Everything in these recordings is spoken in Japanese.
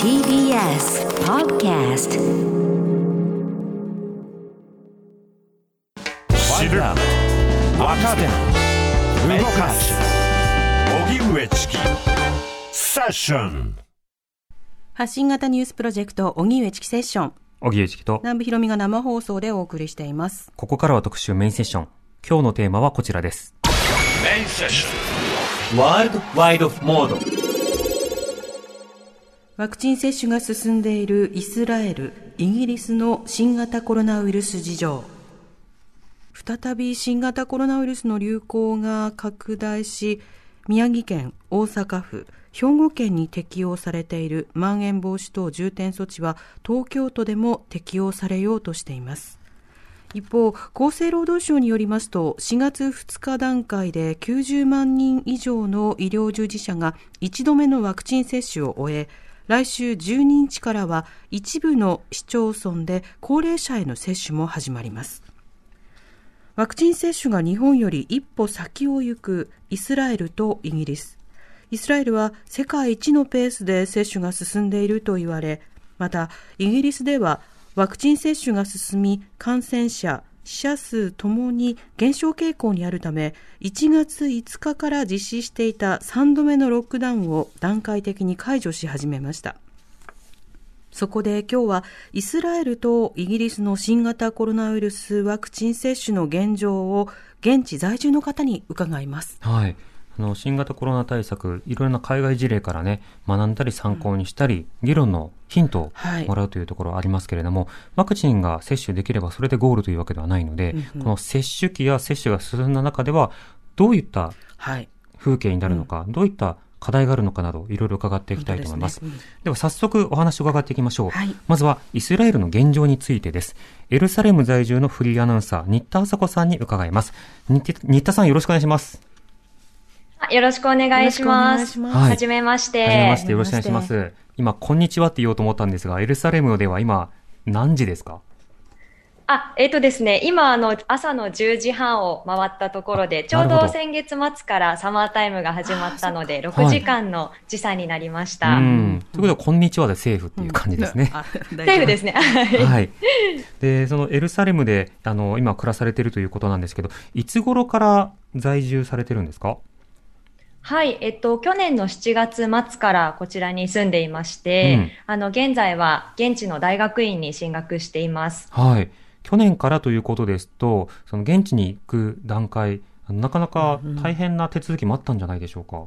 TBS Podcast 知る若手動かす荻上チキセッション発信型ニュースプロジェクト、荻上チキセッション。荻上チキと、南部ひろみが生放送でお送りしています。ここからは特集メインセッション。今日のテーマはこちらです。メインセッションワールドワイドモード。ワクチン接種が進んでいるイスラエル、イギリスの新型コロナウイルス事情。再び新型コロナウイルスの流行が拡大し、宮城県、大阪府、兵庫県に適用されているまん延防止等重点措置は東京都でも適用されようとしています。一方、厚生労働省によりますと、4月2日段階で90万人以上の医療従事者が1度目のワクチン接種を終え、来週12日からは一部の市町村で高齢者への接種も始まります。ワクチン接種が日本より一歩先を行くイスラエルとイギリス。イスラエルは世界一のペースで接種が進んでいると言われ、またイギリスではワクチン接種が進み、感染者、死者数ともに減少傾向にあるため、1月5日から実施していた3度目のロックダウンを段階的に解除し始めました。そこで今日はイスラエルとイギリスの新型コロナウイルスワクチン接種の現状を現地在住の方に伺います。はい。あの、新型コロナ対策、いろいろな海外事例からね、学んだり参考にしたり、議論のヒントをはいもらうというところはありますけれども、ワクチンが接種できればそれでゴールというわけではないので、この接種期や接種が進んだ中では、どういったはい。風景になるのか、どういった課題があるのかなど、いろいろ伺っていきたいと思います。ですでは早速お話を伺っていきましょう。はいまずはイスラエルの現状についてです。エルサレム在住のフリーアナウンサー、新田麻子さんに伺います。新田さんよろしくお願いします。あよろしくお願いします。はいはじめまして。はじめましてよろしくお願いします。今、こんにちはって言おうと思ったんですが、エルサレムでは今、何時ですか？あ、えっ、とですね、今、あの、朝の10時半を回ったところで、ちょうど先月末からサマータイムが始まったので、か6時間の時差になりました。うん。ということは、こんにちはでセーフっていう感じですね。あセーフですね。はいはい。で、そのエルサレムで、あの、今暮らされているということなんですけど、いつ頃から在住されてるんですか？はい、えっと、去年の7月末からこちらに住んでいまして、うんあの、現在は現地の大学院に進学しています。はい。去年からということですと、その現地に行く段階、なかなか大変な手続きもあったんじゃないでしょうか？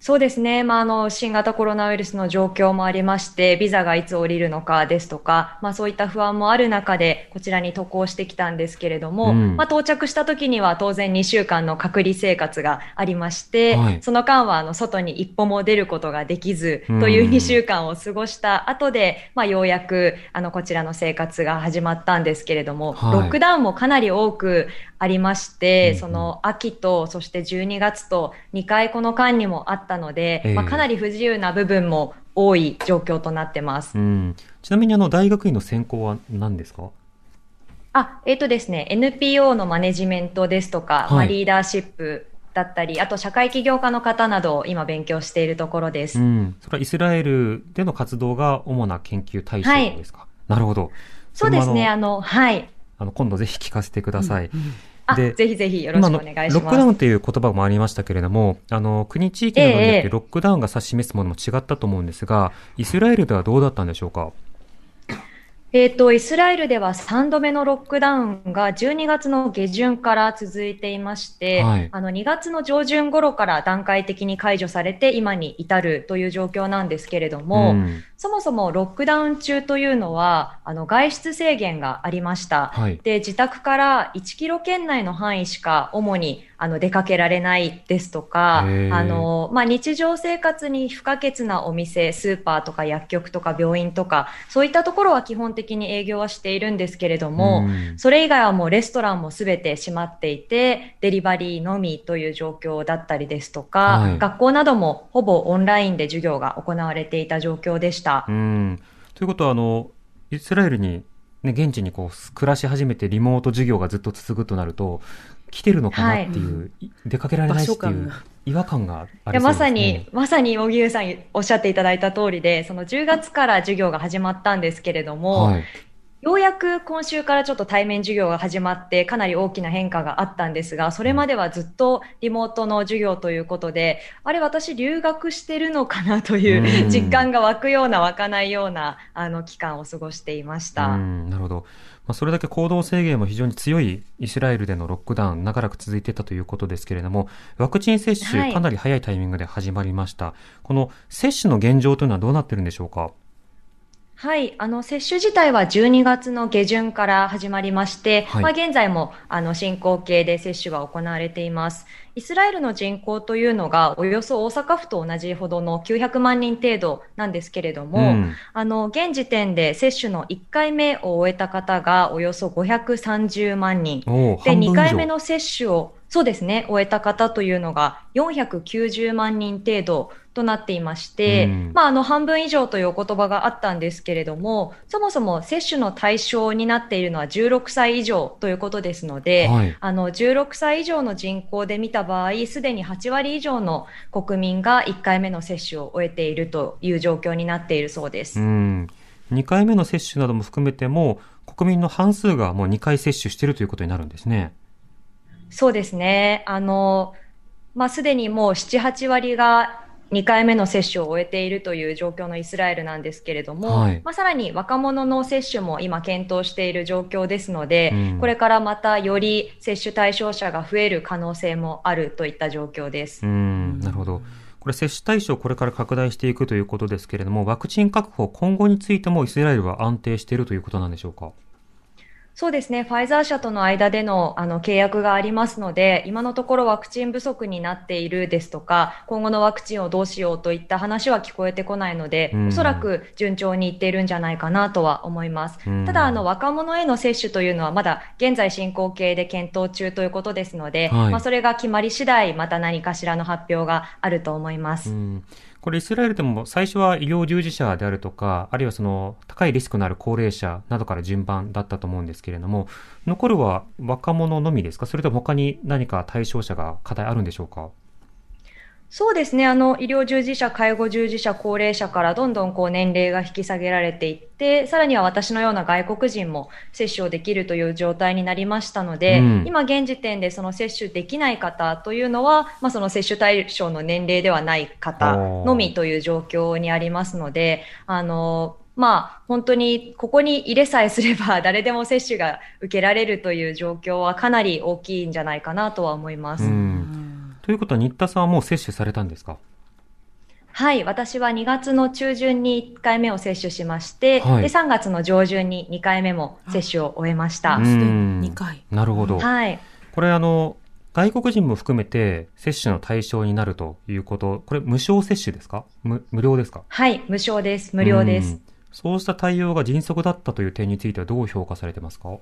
そうですね。まあ、あの、新型コロナウイルスの状況もありまして、ビザがいつ降りるのかですとか、まあ、そういった不安もある中で、こちらに渡航してきたんですけれども、うん。まあ、到着した時には当然2週間の隔離生活がありまして、はい。その間は、あの、外に一歩も出ることができず、うん。という2週間を過ごした後で、まあ、ようやく、あの、こちらの生活が始まったんですけれども、はい。ロックダウンもかなり多くありまして、うんその秋と、そして12月と2回この間にもあったので、ええまあ、かなり不自由な部分も多い状況となってます。うん。ちなみにあの、大学院の専攻は何ですか？あ、えっ、とですね、NPO のマネジメントですとか、はいまあ、リーダーシップだったり、あと社会起業家の方などを今勉強しているところです。うん。それはイスラエルでの活動が主な研究対象ですか、なるほど。そうですね、あの、はい。あの、今度ぜひ聞かせてください。あ、でぜひぜひよろしくお願いし今のロックダウます。ンという言葉もありましたけれども、あの、国地域などによっええてロックダウンが指し示すものも違ったと思うんですが、イスラエルではどうだったんでしょうか？えっ、と、イスラエルでは3度目のロックダウンが12月の下旬から続いていまして、はい。あの2月の上旬頃から段階的に解除されて今に至るという状況なんですけれども、んそもそもロックダウン中というのは、あの外出制限がありました。はい。で、自宅から1キロ圏内の範囲しか主にあの出かけられないですとか、あの、まあ、日常生活に不可欠なお店、スーパーとか薬局とか病院とか、そういったところは基本的に営業はしているんですけれども、うんそれ以外はもうレストランもすべて閉まっていて、デリバリーのみという状況だったりですとか、はい学校などもほぼオンラインで授業が行われていた状況でした。うん。ということは、あの、イスラエルに、ね、現地にこう、暮らし始めてリモート授業がずっと続くとなると、来てるのかなっていう、い出かけられないっていう違和感がありね。やまさに、まさに荻上さんおっしゃっていただいた通りで、その10月から授業が始まったんですけれども、はい。ようやく今週からちょっと対面授業が始まって、かなり大きな変化があったんですが、それまではずっとリモートの授業ということで、あれ、私、留学してるのかなといううん実感が湧くような、湧かないようなあの期間を過ごしていました。うん、なるほど。まあ、それだけ行動制限も非常に強いイスラエルでのロックダウン、長らく続いていたということですけれども、ワクチン接種、はいかなり早いタイミングで始まりました。この接種の現状というのはどうなってるんでしょうか？はい、あの接種自体は12月の下旬から始まりまして、はいまあ、現在もあの進行形で接種が行われています。イスラエルの人口というのがおよそ大阪府と同じほどの900万人程度なんですけれども、うん。あの現時点で接種の1回目を終えた方がおよそ530万人。で、2おー半分以上。回目の接種を、そうですね、終えた方というのが490万人程度となっていまして、うん。まあ、あの、半分以上というお言葉があったんですけれども、そもそも接種の対象になっているのは16歳以上ということですので、はい。あの、16歳以上の人口で見た場合、すでに8割以上の国民が1回目の接種を終えているという状況になっているそうです。うん。2回目の接種なども含めても、国民の半数がもう2回接種しているということになるんですね。そうですね。あの、まあ、すでにもう7、8割が2回目の接種を終えているという状況のイスラエルなんですけれども、はいまあ、さらに若者の接種も今検討している状況ですので、うんこれからまたより接種対象者が増える可能性もあるといった状況です。うん、なるほど。これ接種対象をこれから拡大していくということですけれども、ワクチン確保、今後についてもイスラエルは安定しているということなんでしょうか？そうですね。ファイザー社との間でのあの契約がありますので、今のところワクチン不足になっているですとか、今後のワクチンをどうしようといった話は聞こえてこないので、うんおそらく順調にいっているんじゃないかなとは思います。うんただ、あの、若者への接種というのはまだ現在進行形で検討中ということですので、はいまあ、それが決まり次第、また何かしらの発表があると思います。うんこれイスラエルでも最初は医療従事者であるとか、あるいはその高いリスクのある高齢者などから順番だったと思うんですけれども、残るは若者のみですか？それとも他に何か対象者が課題あるんでしょうか？そうですね。あの、医療従事者、介護従事者、高齢者からどんどんこう年齢が引き下げられていって、さらには私のような外国人も接種をできるという状態になりましたので、うん今現時点でその接種できない方というのは、まあその接種対象の年齢ではない方のみという状況にありますので、あの、まあ、本当にここに入れさえすれば 誰でも接種が受けられるという状況はかなり大きいんじゃないかなとは思います。うんということは新田さんはもう接種されたんですか？はい、私は2月の中旬に1回目を接種しまして、はいで3月の上旬に2回目も接種を終えました。うんすでに2回。なるほど。はい、これあの、外国人も含めて接種の対象になるということ、これ無償接種ですか？無無料ですか？はい、無償です。無料です。うんそうした対応が迅速だったという点についてはどう評価されてますか？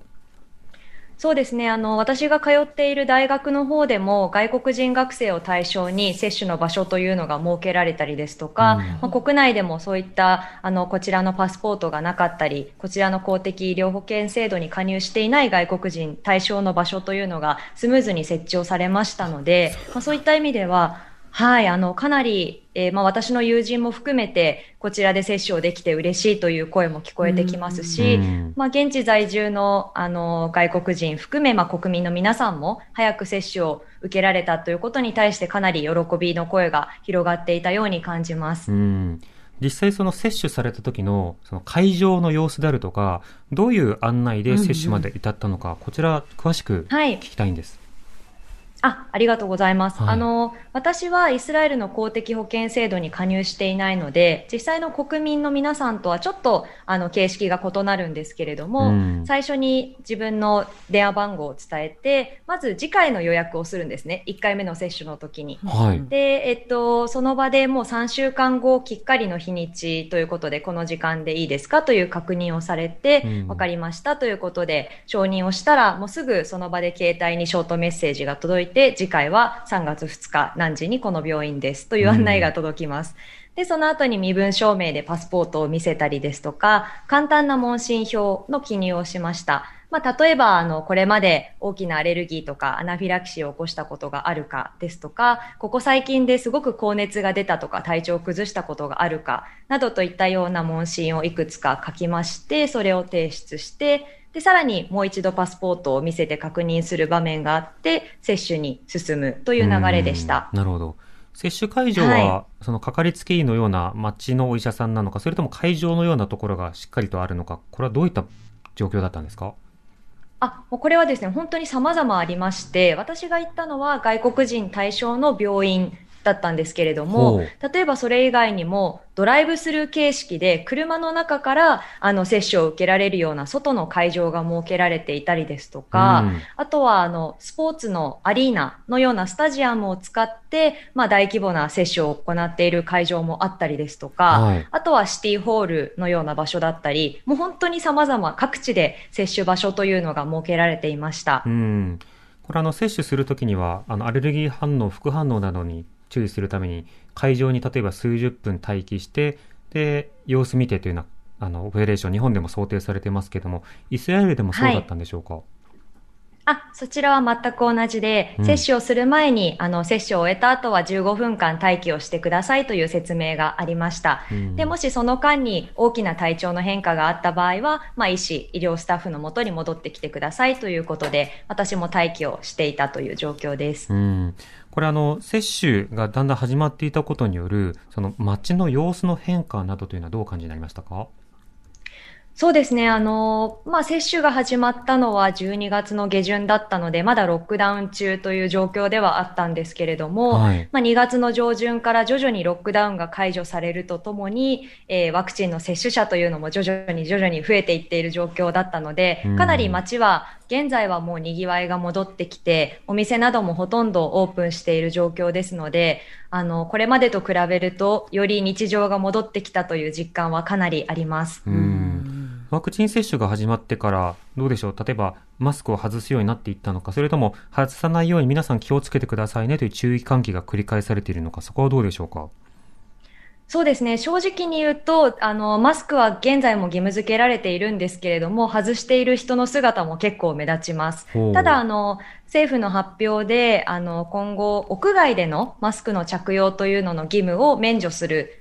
そうですね。あの、私が通っている大学の方でも、外国人学生を対象に接種の場所というのが設けられたりですとか、うんまあ、国内でもそういった、あの、こちらのパスポートがなかったり、こちらの公的医療保険制度に加入していない外国人対象の場所というのがスムーズに設置をされましたので、まあ、そういった意味では、はい、あの、かなり、えーまあ、私の友人も含めて、こちらで接種をできて嬉しいという声も聞こえてきますし、うんまあ、現地在住のあの外国人含め、まあ、国民の皆さんも早く接種を受けられたということに対してかなり喜びの声が広がっていたように感じます。うん実際その接種された時のその会場の様子であるとか、どういう案内で接種まで至ったのか、こちら詳しくはい聞きたいんです。あ、ありがとうございます。はいあの、私はイスラエルの公的保険制度に加入していないので、実際の国民の皆さんとはちょっと、あの、形式が異なるんですけれども、うん最初に自分の電話番号を伝えて、まず次回の予約をするんですね。1回目の接種の時に。はい。で、えっと、その場でもう3週間後、きっかりの日にちということで、この時間でいいですかという確認をされて、うんわかりましたということで、承認をしたら、もうすぐその場で携帯にショートメッセージが届いて、次回は3月2日何時にこの病院ですという案内が届きます。で、その後に身分証明でパスポートを見せたりですとか、簡単な問診票の記入をしました。まあ、例えば、あの、これまで大きなアレルギーとかアナフィラキシーを起こしたことがあるかですとか、ここ最近ですごく高熱が出たとか、体調を崩したことがあるか、などといったような問診をいくつか書きまして、それを提出して、で、さらにもう一度パスポートを見せて確認する場面があって、接種に進むという流れでした。なるほど。接種会場は、はい、そのかかりつけ医のような町のお医者さんなのか、それとも会場のようなところがしっかりとあるのか、これはどういった状況だったんですか？あ、もうこれはですね、本当に様々ありまして、私が行ったのは外国人対象の病院だったんですけれども、例えばそれ以外にも、ドライブスルー形式で車の中からあの接種を受けられるような外の会場が設けられていたりですとか、うん、あとはあのスポーツのアリーナのようなスタジアムを使って、まあ、大規模な接種を行っている会場もあったりですとか、はい、あとはシティホールのような場所だったり、もう本当に様々各地で接種場所というのが設けられていました。うん。これあの接種するときにはあのアレルギー反応、副反応などに注意するために、会場に例えば数十分待機して、で、様子見てというような、あの、オペレーション、日本でも想定されてますけども、イスラエルでもそうだったんでしょうか、はいあ、そちらは全く同じで、うん、接種をする前に、あの、接種を終えた後は15分間待機をしてくださいという説明がありました。うん、で、もしその間に大きな体調の変化があった場合は、まあ、医師、医療スタッフのもとに戻ってきてくださいということで、私も待機をしていたという状況です。うんこれあの、接種がだんだん始まっていたことによる、その街の様子の変化などというのはどう感じになりましたか？そうですね。あの、まあ、接種が始まったのは12月の下旬だったので、まだロックダウン中という状況ではあったんですけれども、はい、まあ、2月の上旬から徐々にロックダウンが解除されるとともに、えー、ワクチンの接種者というのも徐々に徐々に増えていっている状況だったので、かなり街は現在はもう賑わいが戻ってきて、お店などもほとんどオープンしている状況ですので、あの、これまでと比べると、より日常が戻ってきたという実感はかなりあります。うんワクチン接種が始まってから、どうでしょう？例えば、マスクを外すようになっていったのか、それとも、外さないように皆さん気をつけてくださいねという注意喚起が繰り返されているのか、そこはどうでしょうか？そうですね。正直に言うと、あの、マスクは現在も義務付けられているんですけれども、外している人の姿も結構目立ちます。ただ、あの、政府の発表で、あの、今後、屋外でのマスクの着用というのの義務を免除する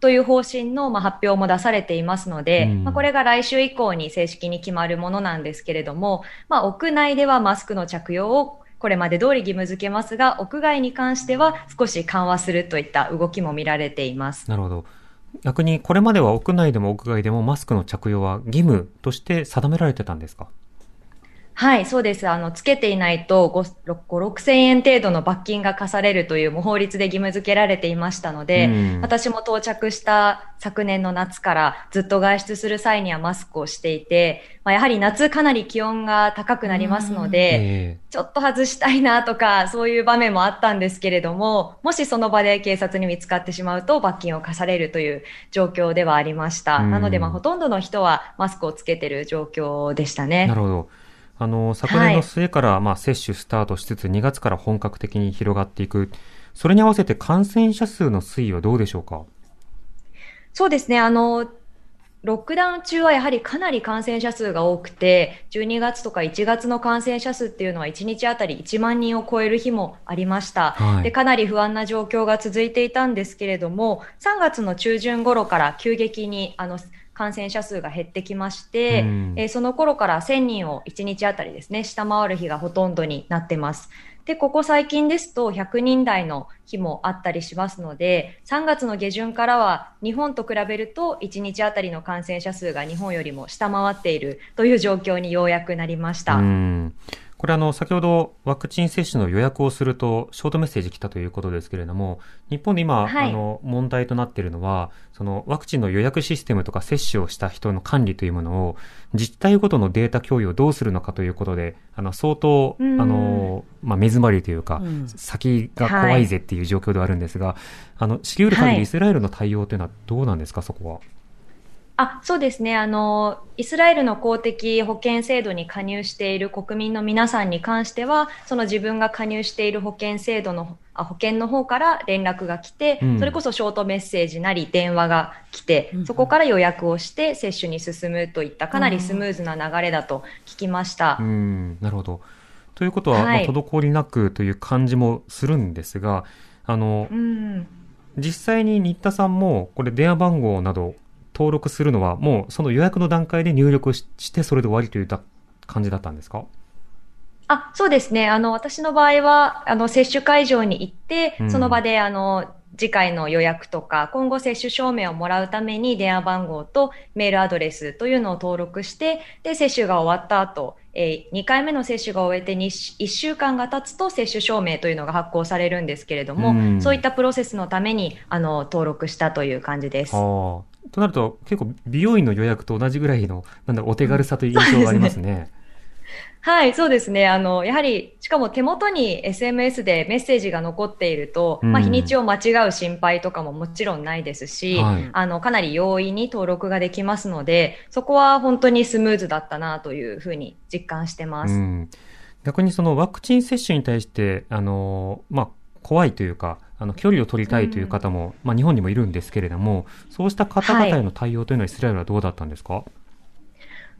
という方針の、まあ、発表も出されていますので、うん、まあ、これが来週以降に正式に決まるものなんですけれども、まあ、屋内ではマスクの着用をこれまで通り義務付けますが、屋外に関しては少し緩和するといった動きも見られています。なるほど。逆にこれまでは屋内でも屋外でもマスクの着用は義務として定められてたんですか？はい、そうです。あの、つけていないと5、5、6千円程度の罰金が課されるというも法律で義務付けられていましたので、私も到着した昨年の夏からずっと外出する際にはマスクをしていて、まあ、やはり夏かなり気温が高くなりますので、ちょっと外したいなとか、そういう場面もあったんですけれども、もしその場で警察に見つかってしまうと罰金を課されるという状況ではありました。なので、まあ、ほとんどの人はマスクをつけてる状況でしたね。なるほど。あの、昨年の末から、まあ、接種スタートしつつ、2月から本格的に広がっていく。それに合わせて感染者数の推移はどうでしょうか？そうですね。あの、ロックダウン中はやはりかなり感染者数が多くて、12月とか1月の感染者数っていうのは1日あたり1万人を超える日もありました、はい、で。かなり不安な状況が続いていたんですけれども、3月の中旬頃から急激にあの感染者数が減ってきまして、うん、えー、その頃から1000人を1日あたりですね、下回る日がほとんどになってます。で、ここ最近ですと100人台の日もあったりしますので、3月の下旬からは日本と比べると1日あたりの感染者数が日本よりも下回っているという状況にようやくなりました。うんこれあの、先ほどワクチン接種の予約をすると、ショートメッセージ来たということですけれども、日本で今、はい、あの、問題となっているのは、そのワクチンの予約システムとか接種をした人の管理というものを、自治体ごとのデータ共有をどうするのかということで、あの、相当、あの、まあ、目詰まりというか、うん、先が怖いぜっていう状況ではあるんですが、はい、あの、知り得る限りイスラエルの対応というのはどうなんですか、そこは。あ、そうですね。あの、イスラエルの公的保険制度に加入している国民の皆さんに関しては、その自分が加入している保険制度のあ保健の方から連絡が来て、うんそれこそショートメッセージなり電話が来て、うんそこから予約をして接種に進むといったかなりスムーズな流れだと聞きました。うん、なるほど。ということは、はいまあ、滞りなくという感じもするんですが、あの、うん実際に新田さんも、これ電話番号など登録するのは、もうその予約の段階で入力しして、それで終わりというだ感じだったんですか？あ、そうですね。あの、私の場合は、あの、接種会場に行って、うんその場で、あの、次回の予約とか、今後接種証明をもらうために電話番号とメールアドレスというのを登録して、で、接種が終わった後、えー2回目の接種が終えて1週間が経つと接種証明というのが発行されるんですけれども、うんそういったプロセスのために、あの、登録したという感じです。となると、結構美容院の予約と同じぐらいの、なんだお手軽さという印象がありま すね。はい、そうですね。あの、やはり、しかも手元に SMS でメッセージが残っていると、うんまあ、日にちを間違う心配とかももちろんないですし、はいあの、かなり容易に登録ができますので、そこは本当にスムーズだったなというふうに実感してます。うん、逆にそのワクチン接種に対して、あの、まあ、怖いというか、あの、距離を取りたいという方も、まあ、日本にもいるんですけれども、そうした方々への対応というのはイスラエルはどうだったんですか、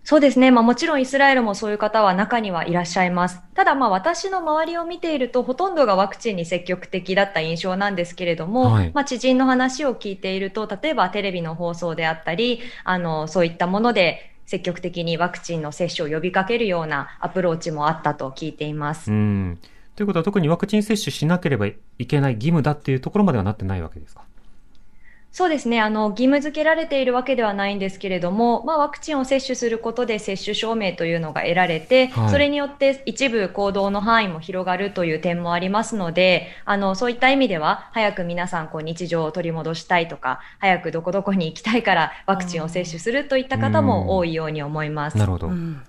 そうですね。まあもちろんイスラエルもそういう方は中にはいらっしゃいます。ただまあ私の周りを見ているとほとんどがワクチンに積極的だった印象なんですけれども、はいまあ知人の話を聞いていると、例えばテレビの放送であったり、あの、そういったもので積極的にワクチンの接種を呼びかけるようなアプローチもあったと聞いています。うん。ということは特にワクチン接種しなければいけない義務だっていうところまではなってないわけですか？そうですね。あの、義務付けられているわけではないんですけれども、まあ、ワクチンを接種することで接種証明というのが得られて、はいそれによって一部行動の範囲も広がるという点もありますので、あの、そういった意味では、早く皆さん、こう、日常を取り戻したいとか、早くどこどこに行きたいからワクチンを接種するといった方も多いように思います。なるほど。うん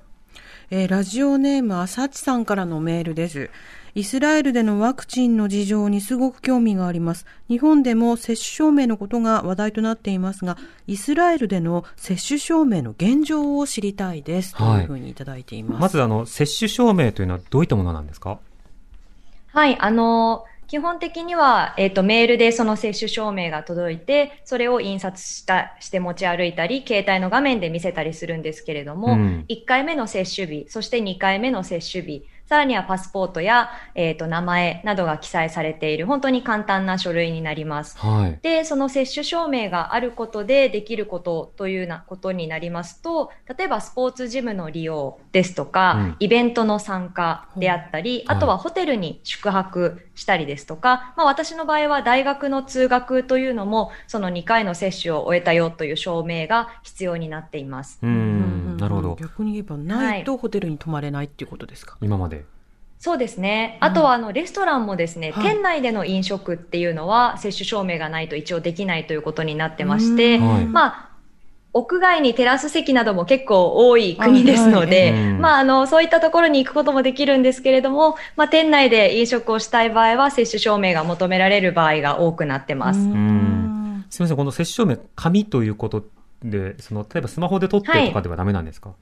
えーラジオネーム、あさちさんからのメールです。イスラエルでのワクチンの事情にすごく興味があります。日本でも接種証明のことが話題となっていますが、イスラエルでの接種証明の現状を知りたいです。とはいいうふうにいただいています。まず、あの、接種証明というのはどういったものなんですか？はい、あの基本的には、えっ、と、メールでその接種証明が届いて、それを印刷した、して持ち歩いたり、携帯の画面で見せたりするんですけれども、うん1回目の接種日、そして2回目の接種日、さらにはパスポートや、えっ、と、名前などが記載されている、本当に簡単な書類になります。はい。で、その接種証明があることでできることというなことになりますと、例えばスポーツジムの利用ですとか、うんイベントの参加であったり、はいあとはホテルに宿泊したりですとか、まあ私の場合は大学の通学というのも、その2回の接種を終えたよという証明が必要になっています。ううんん、なるほど。逆に言えば、ないとホテルに泊まれないっていうことですか？今まで。そうですね。あとは、あの、レストランもですね、はい店内での飲食っていうのは、接種証明がないと一応できないということになってまして、うんはいまあ、屋外にテラス席なども結構多い国ですので、はいはいうんまあ、あの、そういったところに行くこともできるんですけれども、まあ、店内で飲食をしたい場合は、接種証明が求められる場合が多くなってます。うんすみません、この接種証明、紙ということで、その、例えばスマホで撮ってとかではダメなんですか、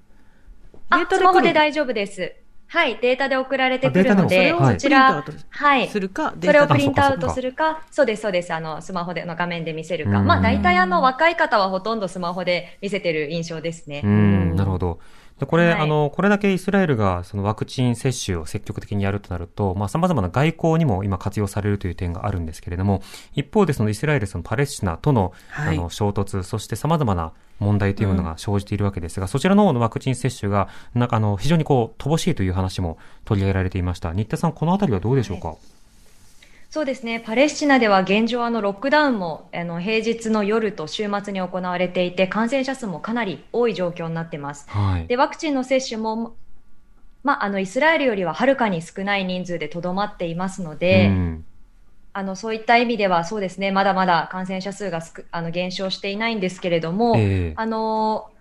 あデータ、でスマホで大丈夫です。はい、データで送られてくるので、そちら、プリントアウトはい。するか、それをプリリントアウトするか、そうです、そうです。あの、スマホでの画面で見せるか。うんまあ、大体あの、若い方はほとんどスマホで見せてる印象ですねう。ん、なるほど。でこれ、はい。あの、これだけイスラエルがそのワクチン接種を積極的にやるとなると、まあ様々な外交にも今活用されるという点があるんですけれども、一方でそのイスラエル、そのパレスチナとの、はい。あの衝突、そして様々な問題というものが生じているわけですが、そちらの方のワクチン接種が、なんかあの、非常にこう、乏しいという話も取り上げられていました。新田さん、このあたりはどうでしょうか、そうですね。パレスチナでは現状あのロックダウンもあの平日の夜と週末に行われていて感染者数もかなり多い状況になってます。はい。で、ワクチンの接種も、まあ、あのイスラエルよりははるかに少ない人数でとどまっていますので、うんあのそういった意味ではそうですね、まだまだ感染者数があの減少していないんですけれども、ええあの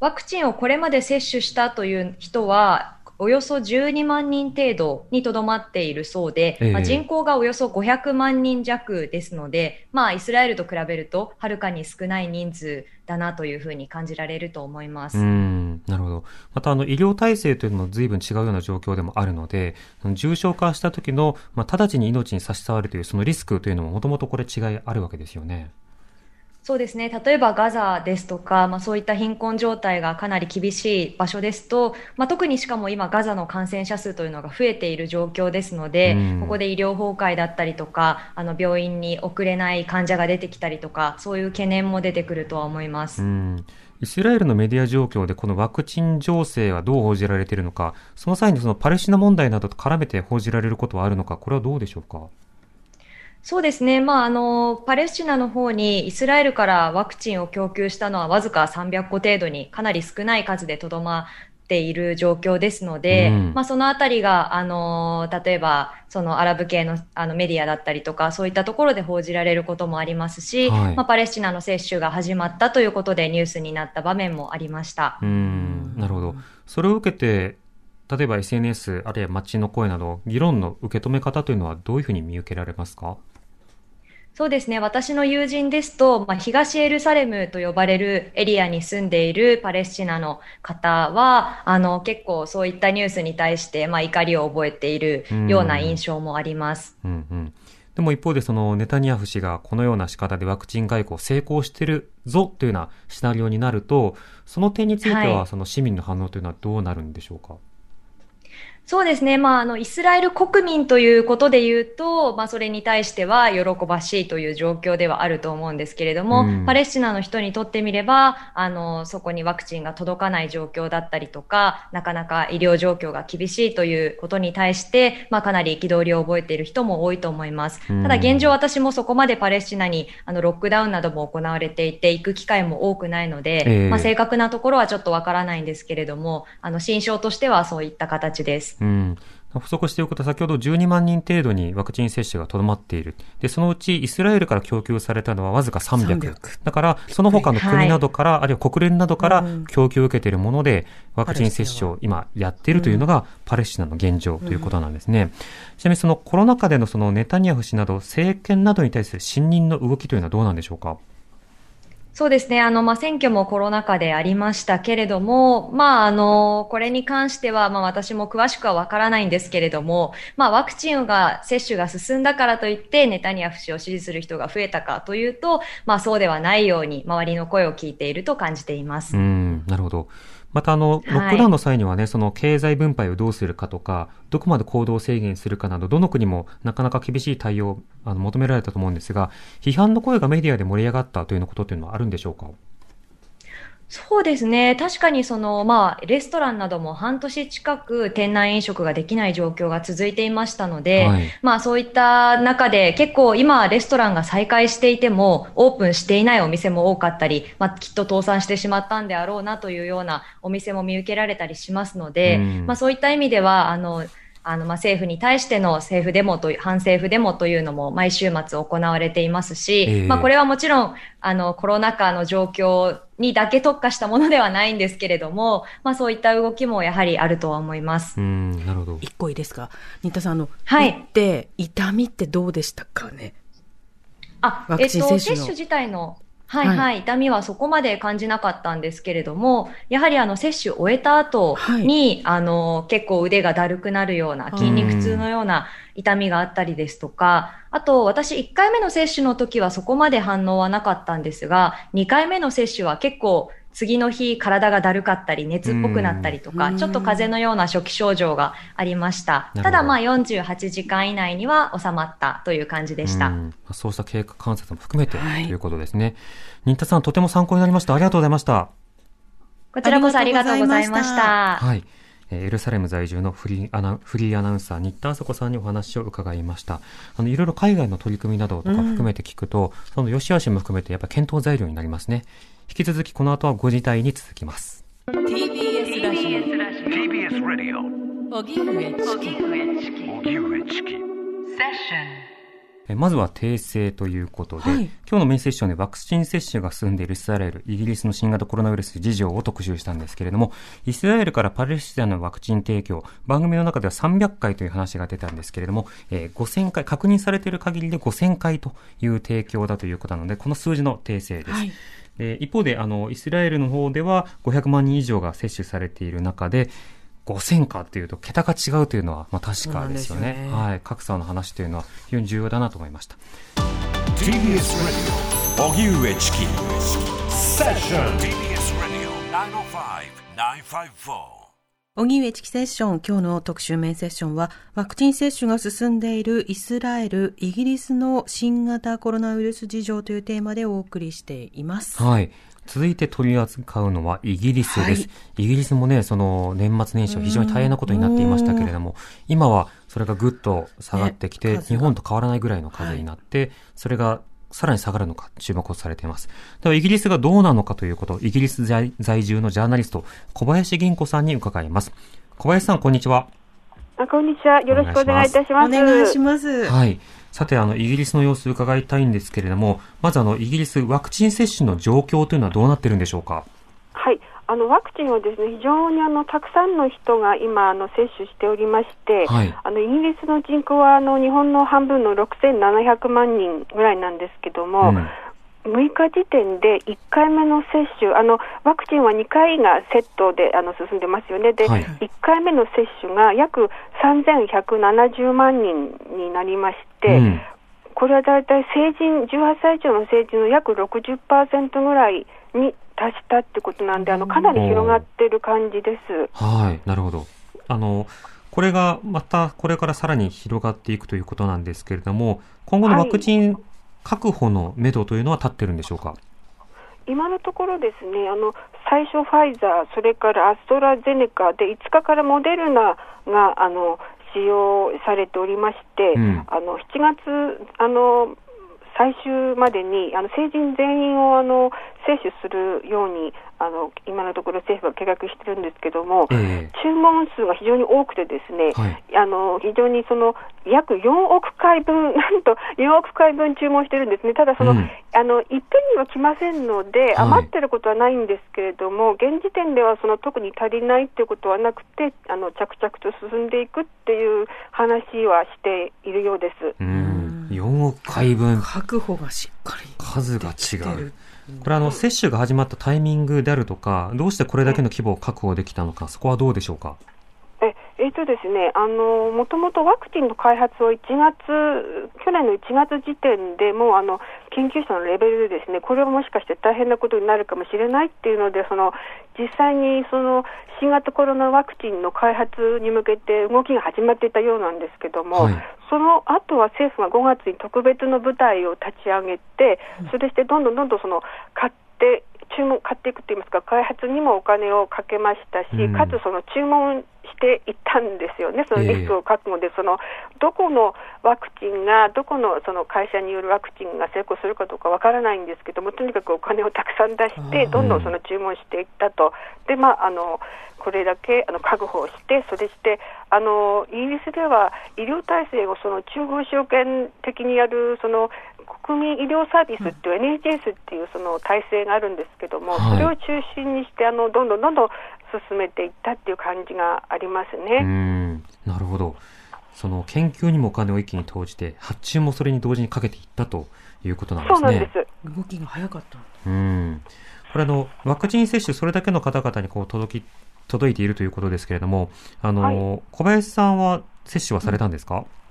ワクチンをこれまで接種したという人は、およそ12万人程度にとどまっているそうで、ええまあ、人口がおよそ500万人弱ですので、まあ、イスラエルと比べるとはるかに少ない人数だなというふうに感じられると思います。うん、なるほど。また、あの、医療体制というのも随分違うような状況でもあるので、重症化した時の、まあ、直ちに命に差し障るというそのリスクというのももともとこれ違いあるわけですよね。そうですね。例えばガザですとか、まあそういった貧困状態がかなり厳しい場所ですと、まあ特にしかも今ガザの感染者数というのが増えている状況ですので、うんここで医療崩壊だったりとか、あの病院に送れない患者が出てきたりとか、そういう懸念も出てくるとは思います。うん。イスラエルのメディア状況でこのワクチン情勢はどう報じられているのか、その際にそのパレスチナ問題などと絡めて報じられることはあるのか、これはどうでしょうか？そうですね。まあ、あの、パレスチナの方にイスラエルからワクチンを供給したのはわずか300個程度にかなり少ない数でとどまっている状況ですので、うんまあ、そのあたりが、あの、例えば、そのアラブ系のあのメディアだったりとか、そういったところで報じられることもありますし、はいまあ、パレスチナの接種が始まったということでニュースになった場面もありました。うん、なるほど。それを受けて、例えば SNS、あるいは街の声など、議論の受け止め方というのはどういうふうに見受けられますか？そうですね。私の友人ですと、まあ、東エルサレムと呼ばれるエリアに住んでいるパレスチナの方は、あの、結構そういったニュースに対して、まあ、怒りを覚えているような印象もあります。うんうん。でも一方でそのネタニヤフ氏がこのような仕方でワクチン外交成功してるぞというようなシナリオになると、その点についてははいその市民の反応というのはどうなるんでしょうか、そうですね。まあ、あの、イスラエル国民ということで言うと、まあ、それに対しては喜ばしいという状況ではあると思うんですけれども、うんパレスチナの人にとってみれば、あの、そこにワクチンが届かない状況だったりとか、なかなか医療状況が厳しいということに対して、まあ、かなり憤りを覚えている人も多いと思います。うんただ、現状私もそこまでパレスチナに、あの、ロックダウンなども行われていて、行く機会も多くないので、ええまあ、正確なところはちょっとわからないんですけれども、あの、心象としてはそういった形です。うん。補足しておくと、先ほど12万人程度にワクチン接種がとどまっている。で、そのうちイスラエルから供給されたのはわずか300。300だから、その他の国などから、あるいは国連などからうん。供給を受けているもので、ワクチン接種を今やっているというのがパレスチナの現状ということなんですね。ちなみにそのコロナ禍でのそのネタニヤフ氏など政権などに対する信任の動きというのはどうなんでしょうか？そうですね。あの、まあ、選挙もコロナ禍でありましたけれども、まあ、あの、これに関しては、まあ、私も詳しくはわからないんですけれども、まあ、ワクチンが、接種が進んだからといって、ネタニヤフ氏を支持する人が増えたかというと、まあ、そうではないように、周りの声を聞いていると感じています。うん、なるほど。また、あの、ロックダウンの際にはね、その経済分配をどうするかとか、どこまで行動制限するかなど、どの国もなかなか厳しい対応をあの求められたと思うんですが、批判の声がメディアで盛り上がったというようなことというのはあるんでしょうか？そうですね。確かにその、まあ、レストランなども半年近く店内飲食ができない状況が続いていましたので、はいまあそういった中で結構今レストランが再開していてもオープンしていないお店も多かったり、まあきっと倒産してしまったんであろうなというようなお店も見受けられたりしますので、うんまあそういった意味では、あの、あの、まあ、政府に対しての政府デモという、反政府デモというのも毎週末行われていますし、ええ。まあ、これはもちろん、あの、コロナ禍の状況にだけ特化したものではないんですけれども、まあ、そういった動きもやはりあるとは思います。うん、なるほど。一個いいですか？新田さん、あの、はい。打って、痛みってどうでしたかね？あワ、クえっと、チン接種の。接種自体の、はいはい。はい、痛みはそこまで感じなかったんですけれども、やはりあの、接種を終えた後に、あの、結構腕がだるくなるような、筋肉痛のような痛みがあったりですとか、あと、私1回目の接種の時はそこまで反応はなかったんですが、2回目の接種は結構、次の日体がだるかったり、熱っぽくなったりとか、うんちょっと風邪のような初期症状がありました。ただまあ48時間以内には収まったという感じでした。うんまあそうした経過観察も含めて、はいということですね。新田さん、とても参考になりました。ありがとうございました。こちらこそありがとうございました。はい。えーエルサレム在住のフリーアナフリーアナウンサー、新田麻子さんにお話を伺いました。あの、いろいろ海外の取り組みなどとか含めて聞くと、その良し悪しも含めてやっぱ検討材料になりますね。引き続きこの後は5時台に続きます。TBS ラジ TBS ラディオオ荻上チキ荻上チキセッションえまずは訂正ということで、はい。今日のメインセッションでワクチン接種が進んでいるイスラエル、イギリスの新型コロナウイルス事情を特集したんですけれども、イスラエルからパレスチナのワクチン提供、番組の中では300回という話が出たんですけれども、えー5000回、確認されている限りで5000回という提供だということなので、この数字の訂正です。はいで一方であのイスラエルの方では500万人以上が接種されている中で5000かっていうと桁が違うというのは、まあ、確かですよね。ね。はい、格差の話というのは非常に重要だなと思いました。TBS Radio 荻上チキセッション TBS Radio 905-954荻上チキセッション、今日の特集メインセッションは、ワクチン接種が進んでいるイスラエル、イギリスの新型コロナウイルス事情というテーマでお送りしています。はい。続いて取り扱うのはイギリスです。イギリスもね、その年末年始は非常に大変なことになっていましたけれども、今はそれがぐっと下がってきて、ね日本と変わらないぐらいの数になって、それがさらに下がるのか注目をされています。ではイギリスがどうなのかということ、イギリス在在住のジャーナリスト、小林銀子さんに伺います。小林さん、こんにちは。あこんにちは。よろしくお願いいたしおます。願いします。はい。さて、あの、イギリスの様子を伺いたいんですけれども、まずあの、イギリスワクチン接種の状況というのはどうなってるんでしょうか？はい。あのワクチンをですね非常にあのたくさんの人が今あの接種しておりまして、はい。あのイギリスの人口はあの日本の半分の6700万人ぐらいなんですけども、うん。6日時点で1回目の接種、あのワクチンは2回がセットであの進んでますよね、で、はい。1回目の接種が約3170万人になりまして、うん。これは大体成人、18歳以上の成人の約60%ぐらいに達したってことなんで、あのかなり広がってる感じです。はい、なるほど。あの、これがまたこれからさらに広がっていくということなんですけれども、今後のワクチン確保のめどというのは立ってるんでしょうか、今のところですね、あの最初ファイザー、それからアストラゼネカで5日からモデルナがあの使用されておりまして、うんあの7月あの最終までにあの成人全員をあの接種するようにあの今のところ政府は計画してるんですけども、ええ。注文数が非常に多くてですね、はい。あの非常にその約4億回分、なんと4億回分注文してるんですね、ただその、うん。あのいっぺんには来ませんので、はい。余ってることはないんですけれども、現時点ではその特に足りないっていうことはなくて、あの着々と進んでいくっていう話はしているようです。うん、4億回分、確保がしっかり数が違うる。。これあの、接種が始まったタイミングであるとか、どうしてこれだけの規模を確保できたのか、そこはどうでしょうか？ええーとですね、あのもともとワクチンの開発を1月、去年の1月時点でもうあの研究者のレベルでですね、これはもしかして大変なことになるかもしれないっていうので、その実際にその新型コロナワクチンの開発に向けて動きが始まっていたようなんですけども、はい。その後は政府が5月に特別の部隊を立ち上げて、それしてどんどんどんどんその買って、注文買っていくといいますか、開発にもお金をかけましたし、うん。かつその注文していったんですよね、そのリスクを覚悟で、そのどこのワクチンが、どこのその会社によるワクチンが成功するかどうかわからないんですけども、とにかくお金をたくさん出して、どんどんその注文していったと、でまあ、あのこれだけあの確保をして、それしてあのイギリスでは医療体制をその中央集権的にやるその国民医療サービスっていう NHS っていうその体制があるんですけども、はいそれを中心にしてあのどんどんどんどん進めていったっていう感じがありますうね。ん、なるほど。その研究にもお金を一気に投じて、発注もそれに同時にかけていったということなんですね。そうなんです。動きが早かった。うん。これあの、ワクチン接種、それだけの方々にこう届き、届いているということですけれども、あの、はい小林さんは接種はされたんですか、え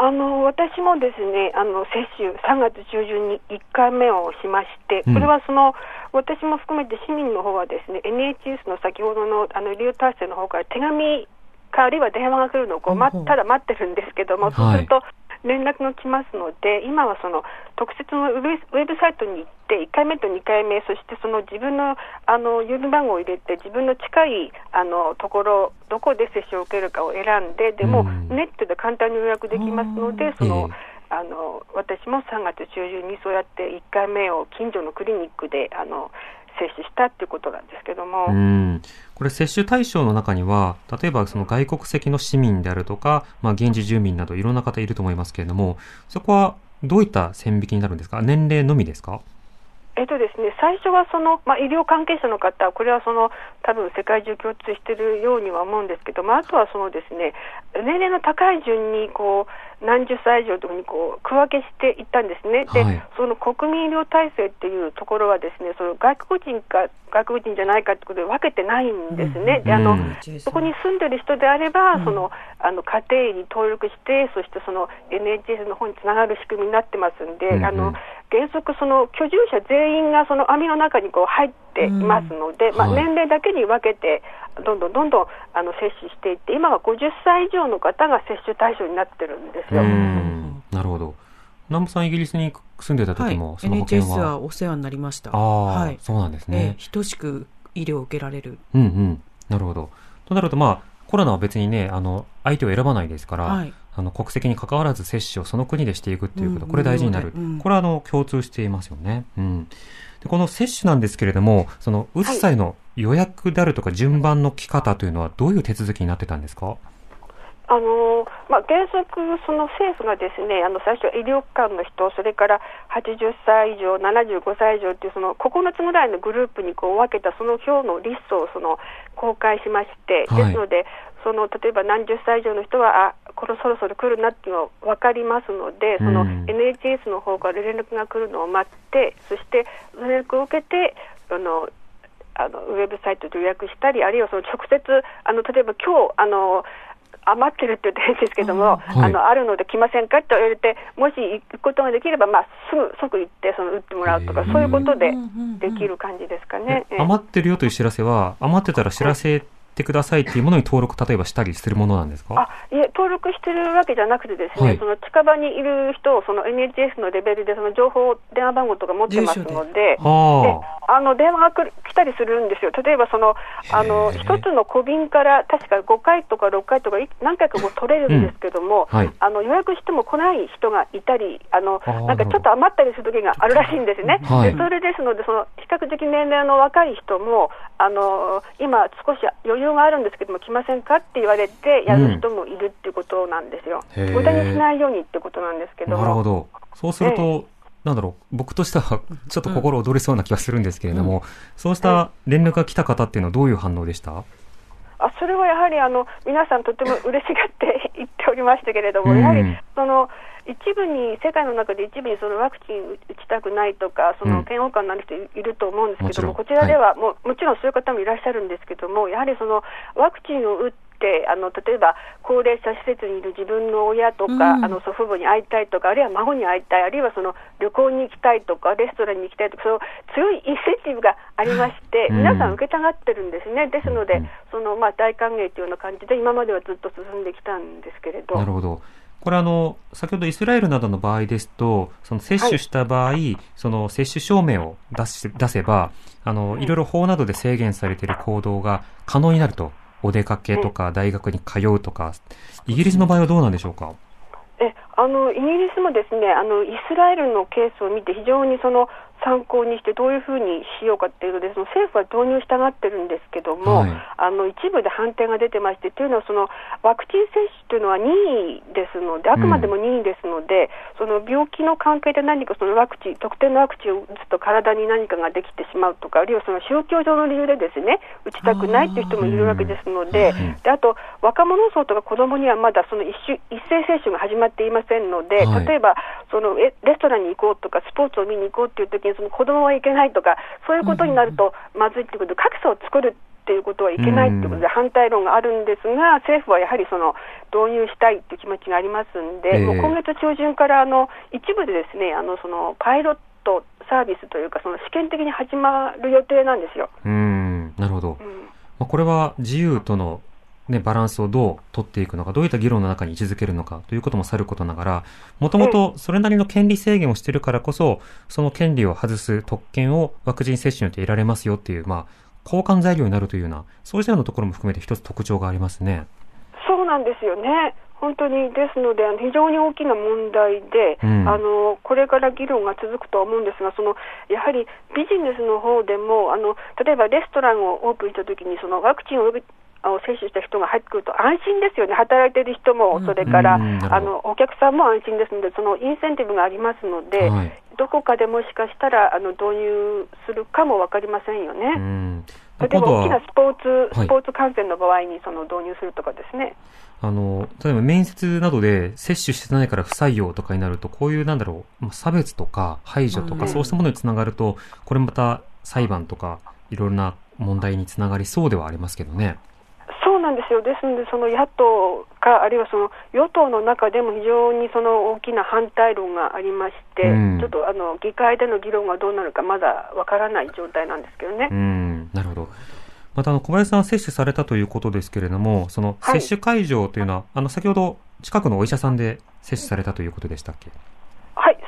あの私もですねあの接種、3月中旬に1回目をしまして、うん。これはその私も含めて市民の方はですね NHS の先ほどのあの医療体制の方から手紙かあるいは電話が来るのをこう、まただ待ってるんですけども、はい。そうすると連絡が来ますので、今はその特設のウェブウェブサイトに行って、1回目と2回目、そしてその自分のあの郵便番号を入れて、自分の近いあのところ、どこで接種を受けるかを選んで、でもうん。ネットで簡単に予約できますので、その、ええあの私も3月中旬にそうやって1回目を近所のクリニックであの接種したっていうことなんですけども。うん。これ接種対象の中には、例えばその外国籍の市民であるとか、まあ現地住民などいろんな方いると思いますけれども、そこはどういった線引きになるんですか？年齢のみですか？えっとですね、最初はその、まあ、医療関係者の方、これはその多分世界中共通しているようには思うんですけども、あとはそのですね年齢の高い順にこう何十歳以上とかにこう区分けしていったんですね、ではい。その国民医療体制っていうところは、ですねその外国人か外国人じゃないかってことで分けてないんですね。であのうん。そこに住んでる人であれば、うん。そのあの家庭医に登録して、そしてその NHS の方につながる仕組みになってますんで、あの原則、その居住者全員がその網の中にこう入っていますので、まあ、はい年齢だけに分けて、どんどんどんどんあの接種していって、今は50歳以上の方が接種対象になってるんですうよ。ん。なるほど。南部さんイギリスに住んでたはい時も、その保険 NHS は。はお世話になりました。ああ、はい。そうなんですええね。等しく医療を受けられる。うんうん。なるほど。となると、まあ、コロナは別にね、あの、相手を選ばないですから、はい。あの、国籍に関わらず接種をその国でしていくっていうこと、うんこれ大事になる。うんこれは、あの、共通していますよね。うん。で、この接種なんですけれども、その、打つ際の予約であるとか順番の来方というのはどういう手続きになってたんですか？あのまあ、原則、その政府がですねあの最初、医療機関の人、それから80歳以上、75歳以上というその9つぐらいのグループにこう分けたその表のリストをその公開しまして、はい。ですので、その例えば何十歳以上の人は、あこれそろそろ来るなっていうのが分かりますので、そのうん。NHS の方から連絡が来るのを待って、そして連絡を受けて、あのあのウェブサイトで予約したり、あるいはその直接、あの例えば今日あの余ってるって言って変ですけども、はい。あのあるので来ませんかと言われて、もし行くことができれば、まあ、すぐ即行ってその打ってもらうとかそういうことでできる感じですかね。余ってるよという知らせは、余ってたら知らせてくださいっていうものに登録、例えばしたりするものなんですか？あいえ登録してるわけじゃなくてですね、はい。その近場にいる人をその NHS のレベルでその情報、電話番号とか持ってますので、で。はあ。の電話が来たりするんですよ、例えばその一つの小瓶から確か5回とか6回とかい何回かこう取れるんですけども、うん。はい。あの予約しても来ない人がいたり、あのなんかちょっと余ったりする時があるらしいんですね。はい。でそれですので、その比較的年齢の若い人も、あの今、少し余裕があるんですけども、来ませんかって言われて、やる人もいるっていうことなんですよ。へー無駄にしないようにってことなんですけども。なるほど。そうすると、なんだろう、僕としてはちょっと心躍りそうな気がするんですけれども、そうした連絡が来た方っていうのはどういう反応でした？あそれはやはりあの皆さん、とても嬉しがって言っておりましたけれども、うん。やはりその一部に、世界の中で一部にそのワクチン打ちたくないとか、そうん。の嫌悪感のある人いると思うんですけども、こちらではもう、もちろんそういう方もいらっしゃるんですけども、やはりそのワクチンを打って、あの例えば高齢者施設にいる自分の親とか、うんあの祖父母に会いたいとか、あるいは孫に会いたい、あるいはその旅行に行きたいとか、レストランに行きたいとか、その強いインセンティブがありまして、うん皆さん受けたがってるんですね。ですので、うんそのまあ大歓迎というような感じで、今まではずっと進んできたんですけれど。なるほど。これあの、先ほどイスラエルなどの場合ですと、その接種した場合、その接種証明を出し出せば、あの、いろいろ法などで制限されている行動が可能になると。お出かけとか大学に通うとか、イギリスの場合はどうなんでしょうか？えあのイギリスもですねあのイスラエルのケースを見て非常にその参考にしてどういうふうにしようかっていうのでその政府は導入したがってるんですけども、はい。あの一部で反対が出てましてというのはそのワクチン接種というのは任意ですのであくまでも任意ですので、その病気の関係で何かそのワクチン特定のワクチンを打つと体に何かができてしまうとかあるいはその宗教上の理由でですね打ちたくないという人もいるわけですので、うんであと若者層とか子どもにはまだその一種一斉接種が始まっていませんので、はい。例えばそのえレストランに行こうとかスポーツを見に行こうっていう時にその子どもはいけないとかそういうことになるとまずいっていうことで格差を作るっていうことはいけないっていうことで反対論があるんですが政府はやはりその導入したいっていう気持ちがありますんで、ええもう今月中旬からあの一部でですねあのそのパイロットサービスというかその試験的に始まる予定なんですよ。うーん、なるほど。うんまあ、これは自由との、ね、バランスをどう取っていくのか、どういった議論の中に位置づけるのかということもさることながら、もともとそれなりの権利制限をしているからこそ、その権利を外す特権をワクチン接種によって得られますよっていう、まあ、交換材料になるというような、そうしたようなところも含めて一つ特徴がありますね。そうなんですよね。本当にですので、あの非常に大きな問題で、うんあのこれから議論が続くとは思うんですが、そのやはりビジネスの方でもあの、例えばレストランをオープンしたときに、そのワクチンをを接種した人が入ってくると安心ですよね、働いてる人も、それから、うんあのお客さんも安心ですので、そのインセンティブがありますので、はいどこかでもしかしたらあの導入するかも分かりませんよね。うん。例えば大きなスポーツ、はいスポーツ観戦の場合にその導入するとかですね。あの、例えば面接などで接種してないから不採用とかになると、こういうなんだろう、まあ差別とか排除とか、うんそうしたものにつながると、これまた裁判とか、いろいろな問題につながりそうではありますけどね。ですよ、ですので、その野党か、あるいはその与党の中でも非常にその大きな反対論がありまして、うんちょっとあの議会での議論がどうなるか、まだわからない状態なんですけどね。うん、なるほど。また、あの、小林さんは接種されたということですけれども、その、はい接種会場というのは、あの、先ほど、近くのお医者さんで接種されたということでしたっけ？はい、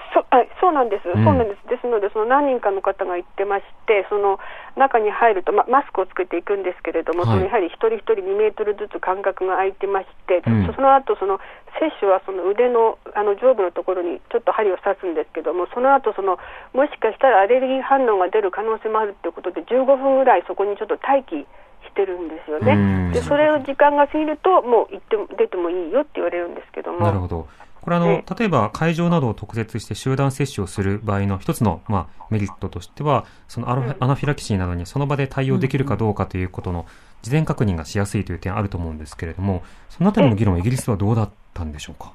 なんです、うんそうなんです、ですので、その何人かの方が言ってまして、その中に入ると、ま、マスクをつけていくんですけれども、はいそのやはり一人一人2メートルずつ間隔が空いてまして、うんその後その接種はその腕のあの上部のところにちょっと針を刺すんですけども、その後そのもしかしたらアレルギー反応が出る可能性もあるということで、15分ぐらいそこにちょっと待機してるんですよね。うんでそれを時間が過ぎると、もう行っても出てもいいよって言われるんですけども。なるほど。これあの、え例えば会場などを特設して集団接種をする場合の一つの、まあ、メリットとしては、そのアロアナフィラキシーなどにその場で対応できるかどうかということの事前確認がしやすいという点あると思うんですけれども、そのあたりの議論はイギリスはどうだったんでしょうか？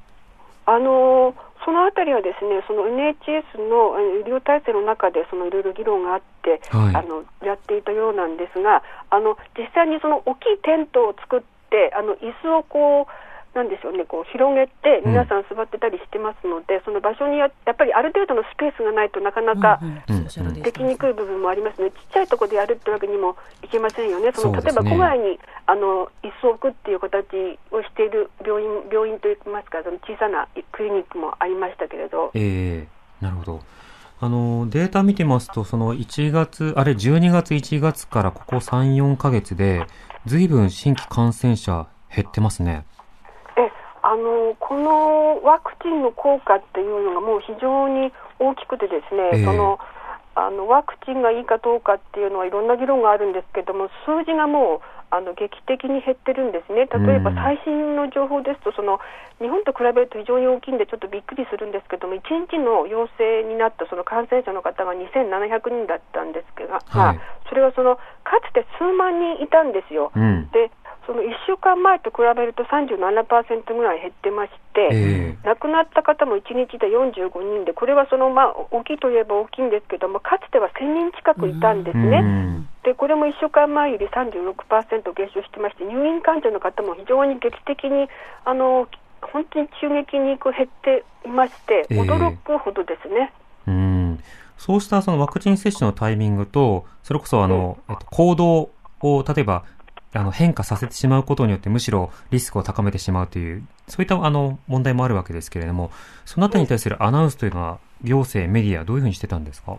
あのーそのあたりはですね、その NHS の医療体制の中でそのいろいろ議論があって、はい。あのやっていたようなんですが、あの実際にその大きいテントを作って、あの椅子をこうなんでしょうね、こう広げて皆さん座ってたりしてますので、その場所にややっぱりある程度のスペースがないとなかなか、できにくい部分もありますね、ちっちゃいところでやるってわけにもいけませんよね、そのね。例えば郊外にあの椅子を置くっていう形をしている病院病院といいますか、その小さなクリニックもありましたけれど、ええなるほど。あの、データ見てますと、その1月、あれ12月1月からここ3、4ヶ月で、随分新規感染者減ってますね。えあのこのワクチンの効果っていうのがもう非常に大きくてですね、ええそのあのワクチンがいいかどうかっていうのはいろんな議論があるんですけども数字がもうあの劇的に減ってるんですね例えばうん最新の情報ですとその日本と比べると非常に大きいんでちょっとびっくりするんですけども1日の陽性になったその感染者の方が2700人だったんですが、はいそれはそのかつて数万人いたんですよ。うん。でその1週間前と比べると37%ぐらい減ってまして、ええ亡くなった方も1日で45人で、これはその、まあ、大きいといえば大きいんですけども、かつては1000人近くいたんですうね。んでこれも1週間前より36%減少してまして、入院患者の方も非常に劇的に、あの本当に急激にこう減っていまして、ええ驚くほどですね。うん。そうしたそのワクチン接種のタイミングと、それこそあの、えっと、行動を例えば、あの、変化させてしまうことによってむしろリスクを高めてしまうという、そういったあの、問題もあるわけですけれども、そのあたりに対するアナウンスというのは、行政、メディア、どういうふうにしてたんですか？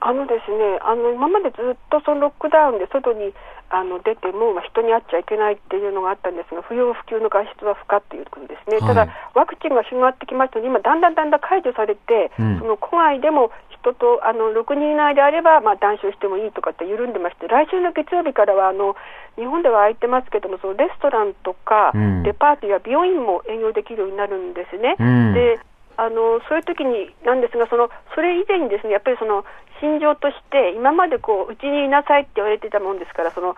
あのですね、あの今までずっとそのロックダウンで外にあの出ても、まあ、人に会っちゃいけないっていうのがあったんですが、不要不急の外出は不可ということですね、はい。ただ、ワクチンが広がってきましたので、今、だんだんだんだん解除されて、うん。その戸外でも人とあの6人以内であれば、まあ、談笑してもいいとかって緩んでまして、来週の月曜日からはあの日本では空いてますけども、そのレストランとか、うん。デパートや美容院も営業できるようになるんですね。うん。であのそういう時になんですがその、それ以前にですねやっぱりその心情として、今までこううちにいなさいって言われてたもんですから、その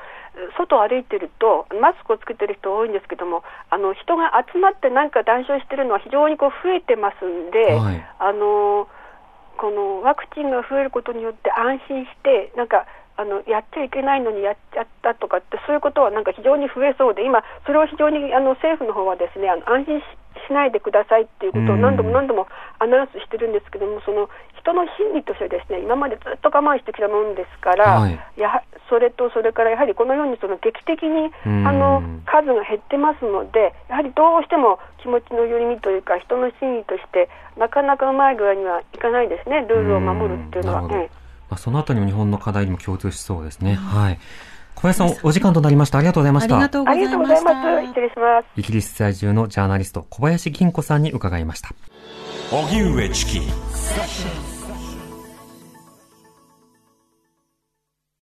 外を歩いてると、マスクをつけてる人多いんですけども、あの人が集まって何か談笑してるのは非常にこう増えてますんで、はい。あのこのワクチンが増えることによって安心して、なんかあのやっちゃいけないのにやっちゃったとかって、そういうことはなんか非常に増えそうで、今、それを非常にあの政府の方はですねあの安心ししないでくださいっていうことを何度も何度もアナウンスしてるんですけども、その人の心理としてですね今までずっと我慢してきたもんですから、はい。やはそれとそれからやはりこのようにその劇的にうん。あの数が減ってますので、やはりどうしても気持ちの寄り道というか、人の心理として、なかなかうまい具合にはいかないですね、ルールを守るっていうのは。まあ、そのあたりも日本の課題にも共通しそうですね。はい。小林さん、お時間となりました。ありがとうございました。ありがとうごあざいりがとうございました。ます。失礼します。イギリス在住のジャーナリスト、小林銀子さんに伺いました。荻上チキ